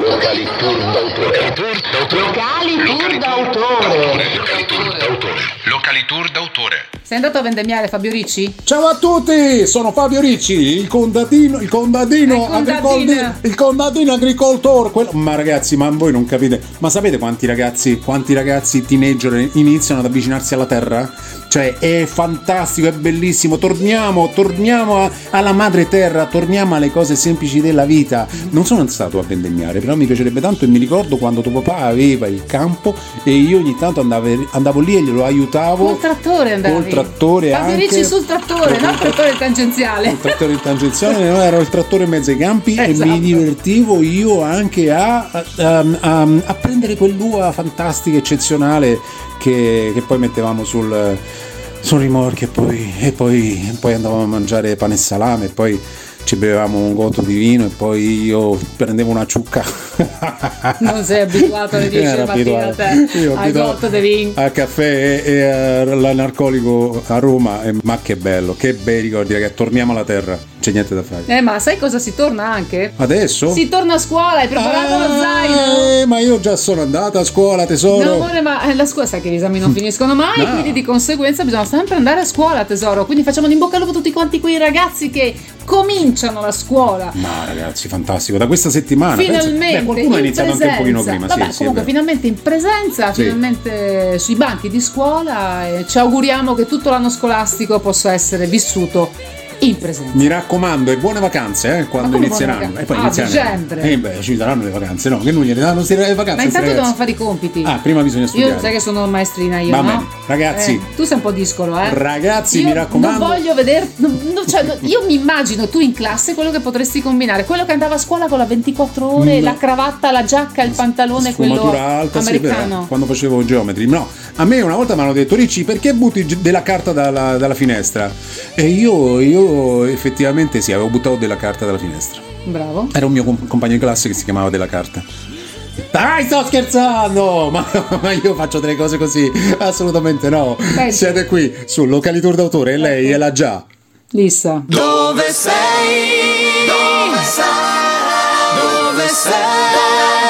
Locali Tour d'autore. Locali Tour d'autore. Locali Tour d'autore. Locali tour d'autore. Sei andato a vendemmiare Fabio Ricci? Ciao a tutti, sono Fabio Ricci, il contadino, il contadino, Il contadino. agricol- il contadino agricoltore. quello- Ma ragazzi, ma voi non capite, ma sapete quanti ragazzi, quanti ragazzi teenager iniziano ad avvicinarsi alla terra? Cioè, è fantastico, è bellissimo. Torniamo, torniamo a- alla madre terra, torniamo alle cose semplici della vita. Non sono stato a vendemmiare, però mi piacerebbe tanto e mi ricordo quando tuo papà aveva il campo e io ogni tanto andavo, andavo lì e glielo aiutavo. Col trattore andavi. Col trattore Fabio anche. Ricci sul trattore, non il trattore tangenziale. Il trattore tangenziale, no, ero il trattore in mezzo ai campi Esatto. e mi divertivo io anche a, a- a- a prendere quell'uva fantastica, eccezionale che, che poi mettevamo sul, sul rimorchio e poi, e poi- poi andavamo a mangiare pane e salame e poi ci bevevamo un gotto di vino e poi io prendevo una ciucca. Non sei abituato alle 10 Ero del mattino a abituato. te. Io Al gotto di vin. al caffè e, e all'anarcolico a Roma e- ma che bello che bei ricordi ragazzi torniamo alla terra c'è niente da fare Eh, ma sai cosa si torna anche? adesso? Si torna a scuola, hai preparato lo zaino? Eh, ma io già sono andata a scuola tesoro No, amore, ma eh, la scuola sai che gli esami non finiscono mai, No. quindi di conseguenza bisogna sempre andare a scuola, tesoro. Quindi facciamo in bocca al lupo tutti quanti quei ragazzi che cominciano la scuola. Ma ragazzi, fantastico. Da questa settimana penso- Finalmente beh, qualcuno ha in iniziato presenza. anche un pochino prima. Vabbè, sì, sì, comunque vero. finalmente in presenza, Sì. finalmente sui banchi di scuola ci auguriamo che tutto l'anno scolastico possa essere vissuto in presenza. Mi raccomando, e buone vacanze eh, quando inizieranno. E poi? Ah, inizieranno. dicembre. Eh beh, ci saranno le vacanze, no? Che non gliele danno le vacanze. Ma intanto devono fare i compiti. Ah, prima bisogna studiare. Io sai che sono maestrina io, Va no? bene. Ragazzi. Eh, tu sei un po' discolo, eh. Ragazzi, Io mi raccomando. Non voglio vedere. non- cioè, no, io mi immagino tu in classe quello che potresti combinare. Quello che andava a scuola con la 24 ore, No. la cravatta, la giacca, il pantalone, quello Sfumatura alta, sì, è vero, americano. quando facevo geometri. No, a me una volta mi hanno detto Ricci, perché butti della carta dalla, dalla finestra? E io, io effettivamente sì, avevo buttato della carta dalla finestra. Bravo. Era un mio com- compagno di classe che si chiamava Della Carta. Dai, sto scherzando! Ma, ma io faccio delle cose così? Assolutamente no. Pensa. Siete qui sul Localitur d'autore e lei è la già. Lissa. Dove sei? Dove sei? Dove sei?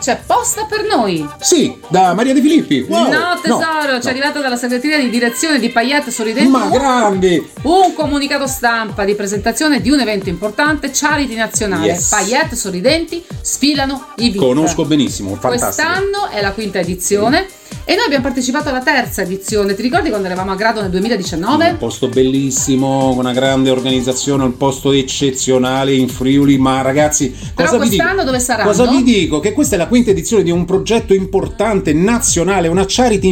C'è posta per noi. Sì, da Maria De Filippi. Wow. no tesoro, no, ci è arrivato dalla segreteria di direzione di Pagliette Sorridenti. Ma grandi! Un comunicato stampa di presentazione di un evento importante, Charity Nazionale. Yes. Pagliette Sorridenti sfilano i VIP. Conosco benissimo, fantastico. Quest'anno è la quinta edizione e noi abbiamo partecipato alla terza edizione. Ti ricordi quando eravamo a Grado nel 2019? Un posto bellissimo, una grande organizzazione, un posto eccezionale in Friuli, ma ragazzi, Però cosa vi dico? dove saranno? Cosa vi dico? Che questa è la quinta edizione di un progetto importante, nazionale, una charity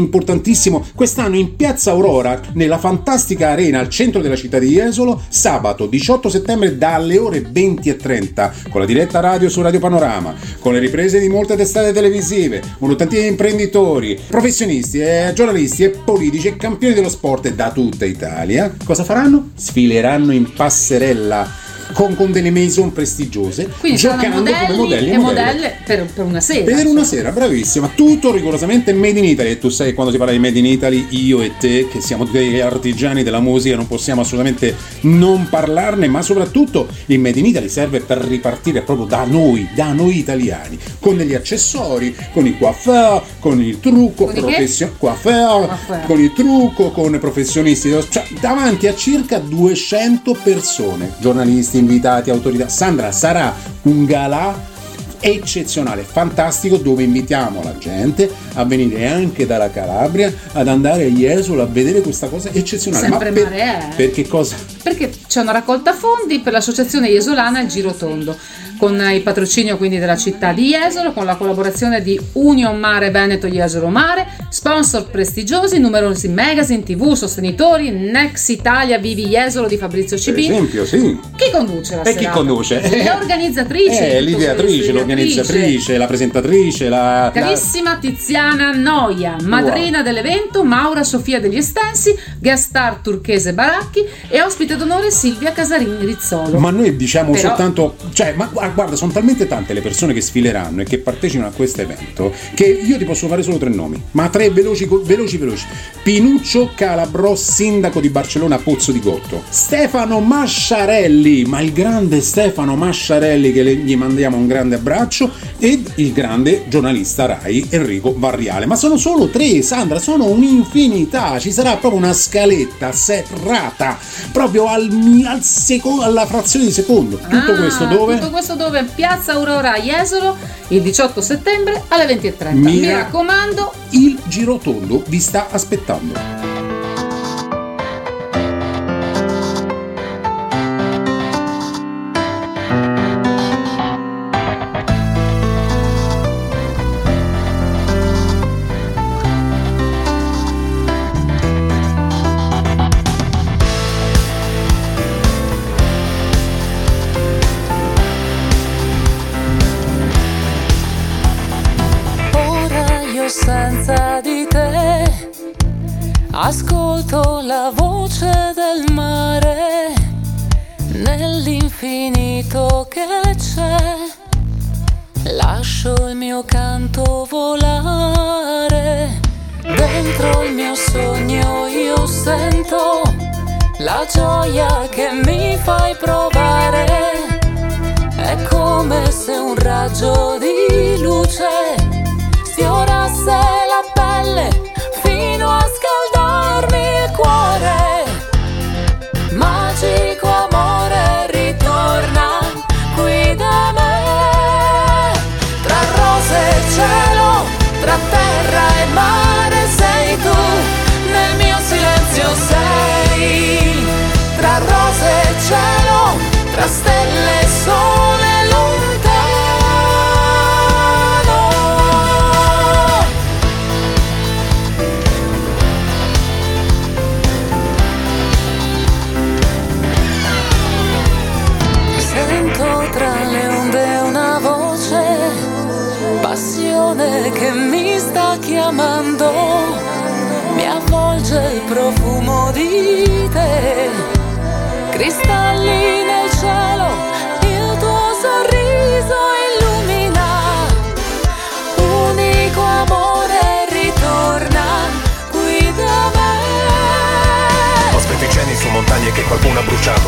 importantissimo. Quest'anno in Piazza Aurora, nella fantastica arena al centro della città di Jesolo, sabato 18 settembre dalle ore 20.30, con la diretta radio su Radio Panorama, con le riprese di molte testate televisive, un'ottantina di imprenditori, professionisti, e giornalisti e politici e campioni dello sport da tutta Italia. Cosa faranno? Sfileranno in passerella con, con delle maison prestigiose, Quindi giocando modelli, come modelli e modelle. modelle per, per una sera. Per una sera, bravissima, tutto rigorosamente made in Italy e tu sai quando si parla di made in Italy io e te che siamo degli artigiani della musica non possiamo assolutamente non parlarne ma soprattutto il made in Italy serve per ripartire proprio da noi, da noi italiani con degli accessori, con i coiffeur, con il trucco, Con i che? professio- coiffeur, con il trucco, con i professionisti, cioè davanti a circa 200 persone, giornalisti, invitati, autorità. Sandra sarà un galà eccezionale, fantastico, dove invitiamo la gente a venire anche dalla Calabria ad andare a Jesolo a vedere questa cosa eccezionale. Sempre per, mare è. per che cosa? Perché c'è una raccolta fondi per l'associazione Iesolana Il Giro Tondo, con il patrocinio quindi della città di Jesolo, con la collaborazione di Union Mare Veneto Jesolo Mare, sponsor prestigiosi, numerosi magazine, tv, sostenitori, Nex Italia Vivi Jesolo di Fabrizio Per CB. esempio, sì. Chi conduce la E chi serata? conduce? Le organizzatrici. Eh, l'ideatrice, l'organizzatrice, la presentatrice, la... la- Carissima Tiziana Noia, madrina dell'evento, Maura Sofia degli Estensi, guest star turchese Baracchi e ospite d'onore Silvia Casarini Rizzolo. Ma noi diciamo Però- soltanto, cioè, ma gu- guarda, sono talmente tante le persone che sfileranno e che partecipano a questo evento che io ti posso fare solo tre nomi, ma tre veloci, veloci, veloci. Pinuccio Calabro, sindaco di Barcellona, Pozzo di Gotto. Stefano Masciarelli, ma il grande Stefano Masciarelli che gli mandiamo un grande abbraccio ed il grande giornalista Rai Enrico Varriale. Ma sono solo tre, Sandra, sono un'infinità. Ci sarà proprio una scaletta serrata, proprio al, al seco- alla frazione di secondo. Tutto Ah, questo dove? Tutto questo dove? Piazza Aurora a Jesolo il 18 settembre alle 20.30. Mi Mira- raccomando, Il girotondo vi sta aspettando. Mio canto volare dentro il mio sogno io sento la gioia che mi fai provare. È come se un raggio di luce sfiorasse la pelle fino a scaldarmi silenzio sei. Tra rose e cielo, tra stelle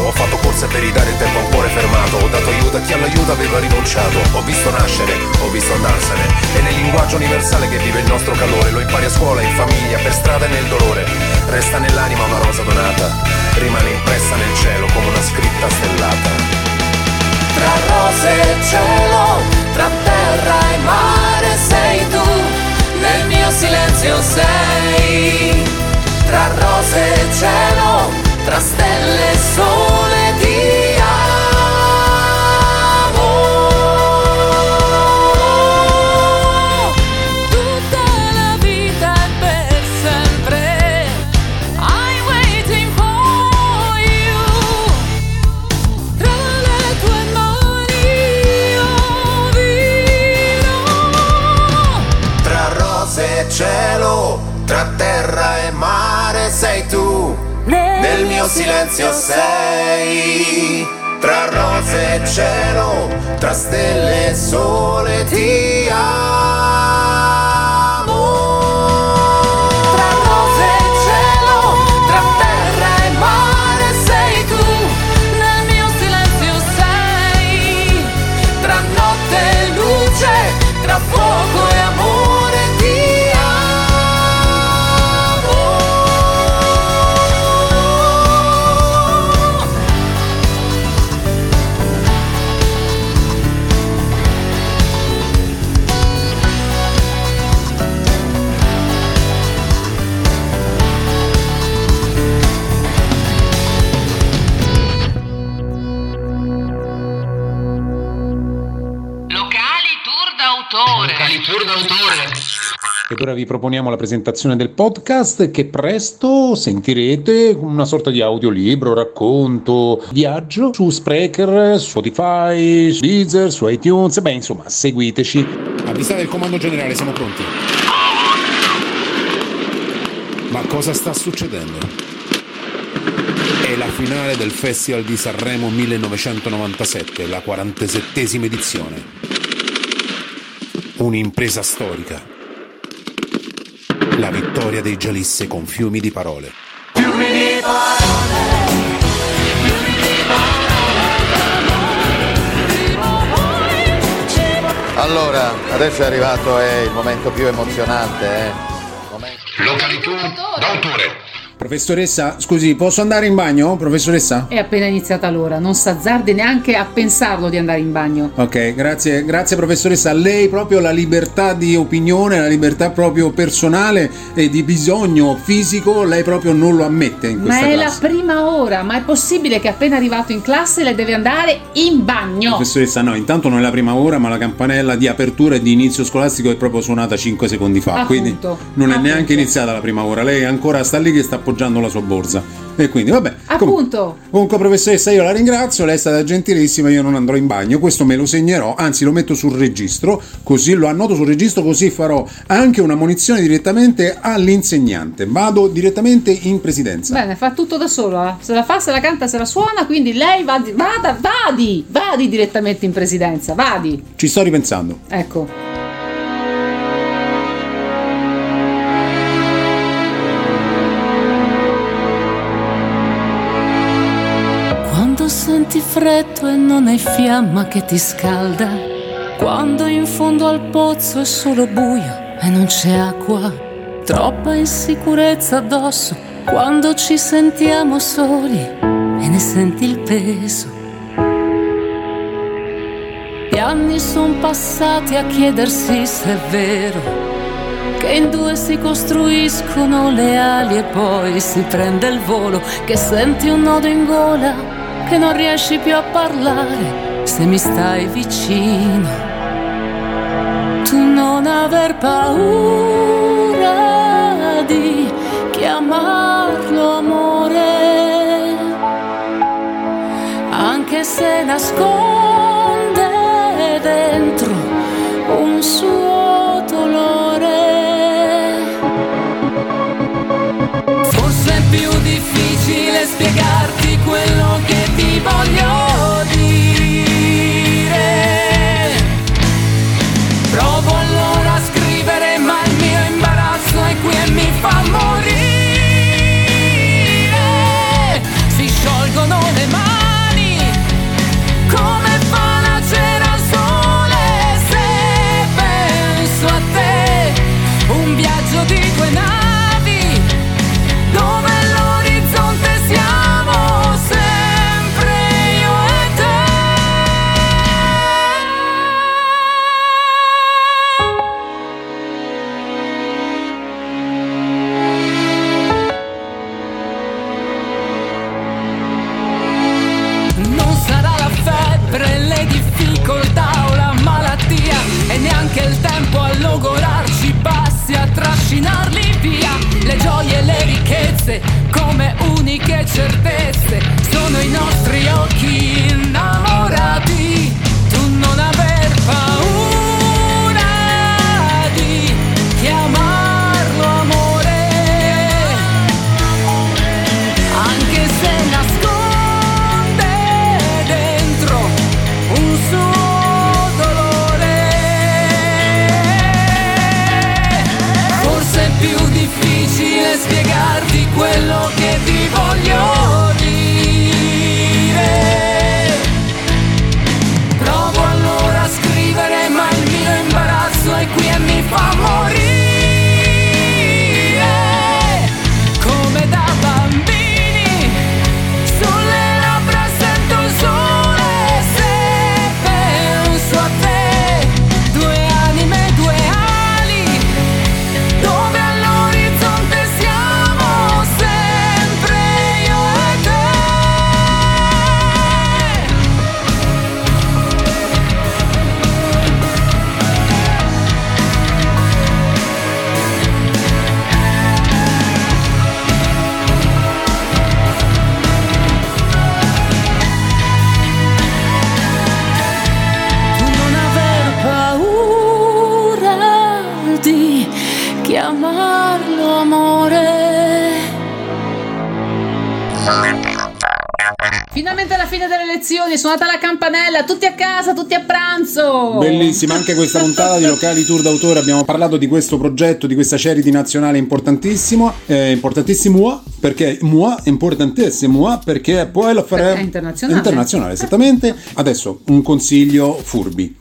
Ho fatto corse per ridare tempo a un cuore fermato Ho dato aiuto a chi all'aiuto aveva rinunciato. Ho visto nascere, ho visto andarsene. E nel linguaggio universale che vive il nostro calore, lo impari a scuola, in famiglia, per strada e nel dolore. Resta nell'anima una rosa donata, rimane impressa nel cielo come una scritta stellata. Tra rose e cielo, tra terra e mare sei tu, nel mio silenzio sei. Tra rose e cielo, tra stelle e sole d'autore. Locali tour d'autore. Ed ora vi proponiamo la presentazione del podcast che presto sentirete una sorta di audiolibro, racconto, viaggio su Spreaker, su Spotify, su Deezer, su iTunes, beh insomma seguiteci. Avvisate il comando generale, siamo pronti. Ma cosa sta succedendo? È la finale del Festival di Sanremo 1997, la 47esima edizione. Un'impresa storica. La vittoria dei Gialisse con fiumi di parole. Allora, adesso è arrivato eh, il momento più emozionante, eh. Momento- Locali tour d'autore. Professoressa, scusi, posso andare in bagno, professoressa? È appena iniziata l'ora, non s'azzardi neanche a pensarlo di andare in bagno. Ok, grazie, grazie professoressa. Lei proprio la libertà di opinione, la libertà proprio personale e di bisogno fisico, lei proprio non lo ammette in Ma questa è classe. la prima ora, ma è possibile che appena arrivato in classe lei deve andare in bagno? Professoressa, no, intanto non è la prima ora, ma la campanella di apertura e di inizio scolastico è proprio suonata 5 secondi fa. Appunto, quindi non è appunto. neanche iniziata la prima ora. Lei ancora sta lì che sta appoggiando la sua borsa. E quindi, vabbè. com- Appunto. Comunque, professoressa, io la ringrazio, lei è stata gentilissima, io non andrò in bagno, questo me lo segnerò, anzi lo metto sul registro, così lo annoto sul registro, così farò anche una munizione direttamente all'insegnante. Vado direttamente in presidenza. Bene, fa tutto da solo, eh. se la fa, se la canta, se la suona, quindi lei va, vada, vadi, vadi direttamente in presidenza, vadi. Ci sto ripensando. Ecco. Senti freddo e non hai fiamma che ti scalda, quando in fondo al pozzo è solo buio e non c'è acqua, troppa insicurezza addosso, quando ci sentiamo soli e ne senti il peso. Gli anni sono passati a chiedersi se è vero che in due si costruiscono le ali e poi si prende il volo, che senti un nodo in gola, che non riesci più a parlare se mi stai vicino. Tu non aver paura di chiamarlo amore, anche se nasconde dentro un suo che ti trascinarli via. Le gioie e le ricchezze come uniche certezze sono i nostri occhi. È suonata la campanella, tutti a casa, tutti a pranzo. Bellissima anche questa puntata di Locali Tour d'autore. Abbiamo parlato di questo progetto, di questa charity nazionale importantissimo. Eh, importantissimo perché moi importantissimo perché poi lo faremo Perché è internazionale. internazionale, esattamente. Adesso un consiglio furbi.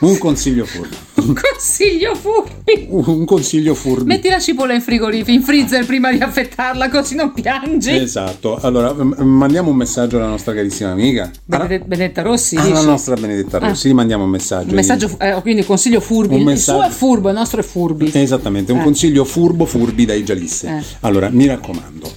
Un consiglio furbi. Un consiglio furbi. Un consiglio furbi. Metti la cipolla in frigorifero, in freezer prima di affettarla così non piangi. Esatto, allora mandiamo un messaggio alla nostra carissima amica. Benede- Benedetta Rossi, Alla dici? nostra Benedetta Rossi, mandiamo un messaggio. Un messaggio, eh, quindi consiglio furbi. Un Il messaggio- suo è furbo, il nostro è furbi. Esattamente, un Eh. consiglio furbo furbi dai Gialisse. Eh. Allora, mi raccomando,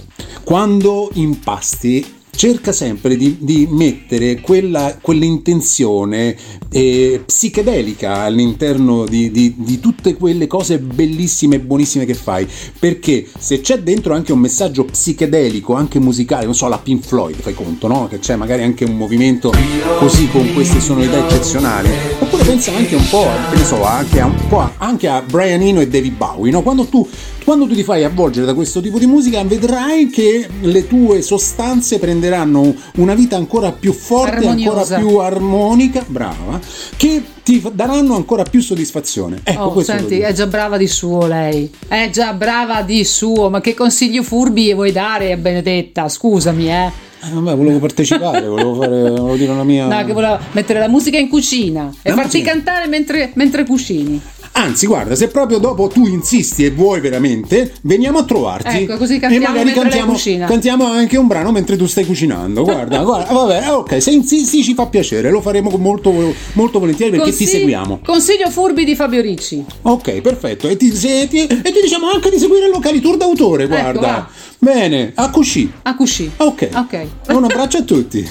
quando impasti cerca sempre di, di mettere quella, quell'intenzione eh, psichedelica all'interno di, di- di tutte quelle cose bellissime e buonissime che fai, perché se c'è dentro anche un messaggio psichedelico, anche musicale, non so, la Pink Floyd, fai conto, no? Che c'è magari anche un movimento così con queste sonorità eccezionali, oppure pensa anche un po', che ne so, anche a, un po' anche a Brian Eno e David Bowie, no? Quando tu, quando tu ti fai avvolgere da questo tipo di musica vedrai che le tue sostanze prenderanno una vita ancora più forte, Armoniosa. ancora più armonica, brava, che ti daranno ancora più soddisfazione. Ecco, Oh, questo senti, è già brava di suo lei. È già brava di suo. Ma che consiglio furbi vuoi dare a Benedetta? Scusami, eh. Eh, vabbè, volevo partecipare, volevo, fare, volevo dire la mia... No, che voleva mettere la musica in cucina e La farti musica? cantare mentre, mentre cucini. Anzi, guarda, se proprio dopo tu insisti e vuoi veramente, veniamo a trovarti. Ecco, così cantiamo e magari cantiamo, cantiamo anche un brano mentre tu stai cucinando. Guarda, guarda, vabbè, ok, se insisti ci fa piacere, lo faremo molto, molto volentieri perché ti Consigli- seguiamo. Consiglio furbi di Fabio Ricci. Ok, perfetto. E ti, se ti- e ti diciamo anche di seguire il locali tour d'autore, guarda. Ecco. Bene, a cuscì. A cuscì. Ok. Ok. Un abbraccio a tutti.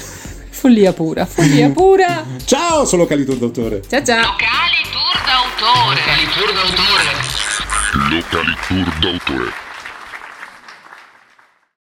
Follia pura, follia pura. Ciao, sono locali tour d'autore. Ciao ciao. Locali tour d'autore. Locali tour d'autore. Locali Tour d'autore.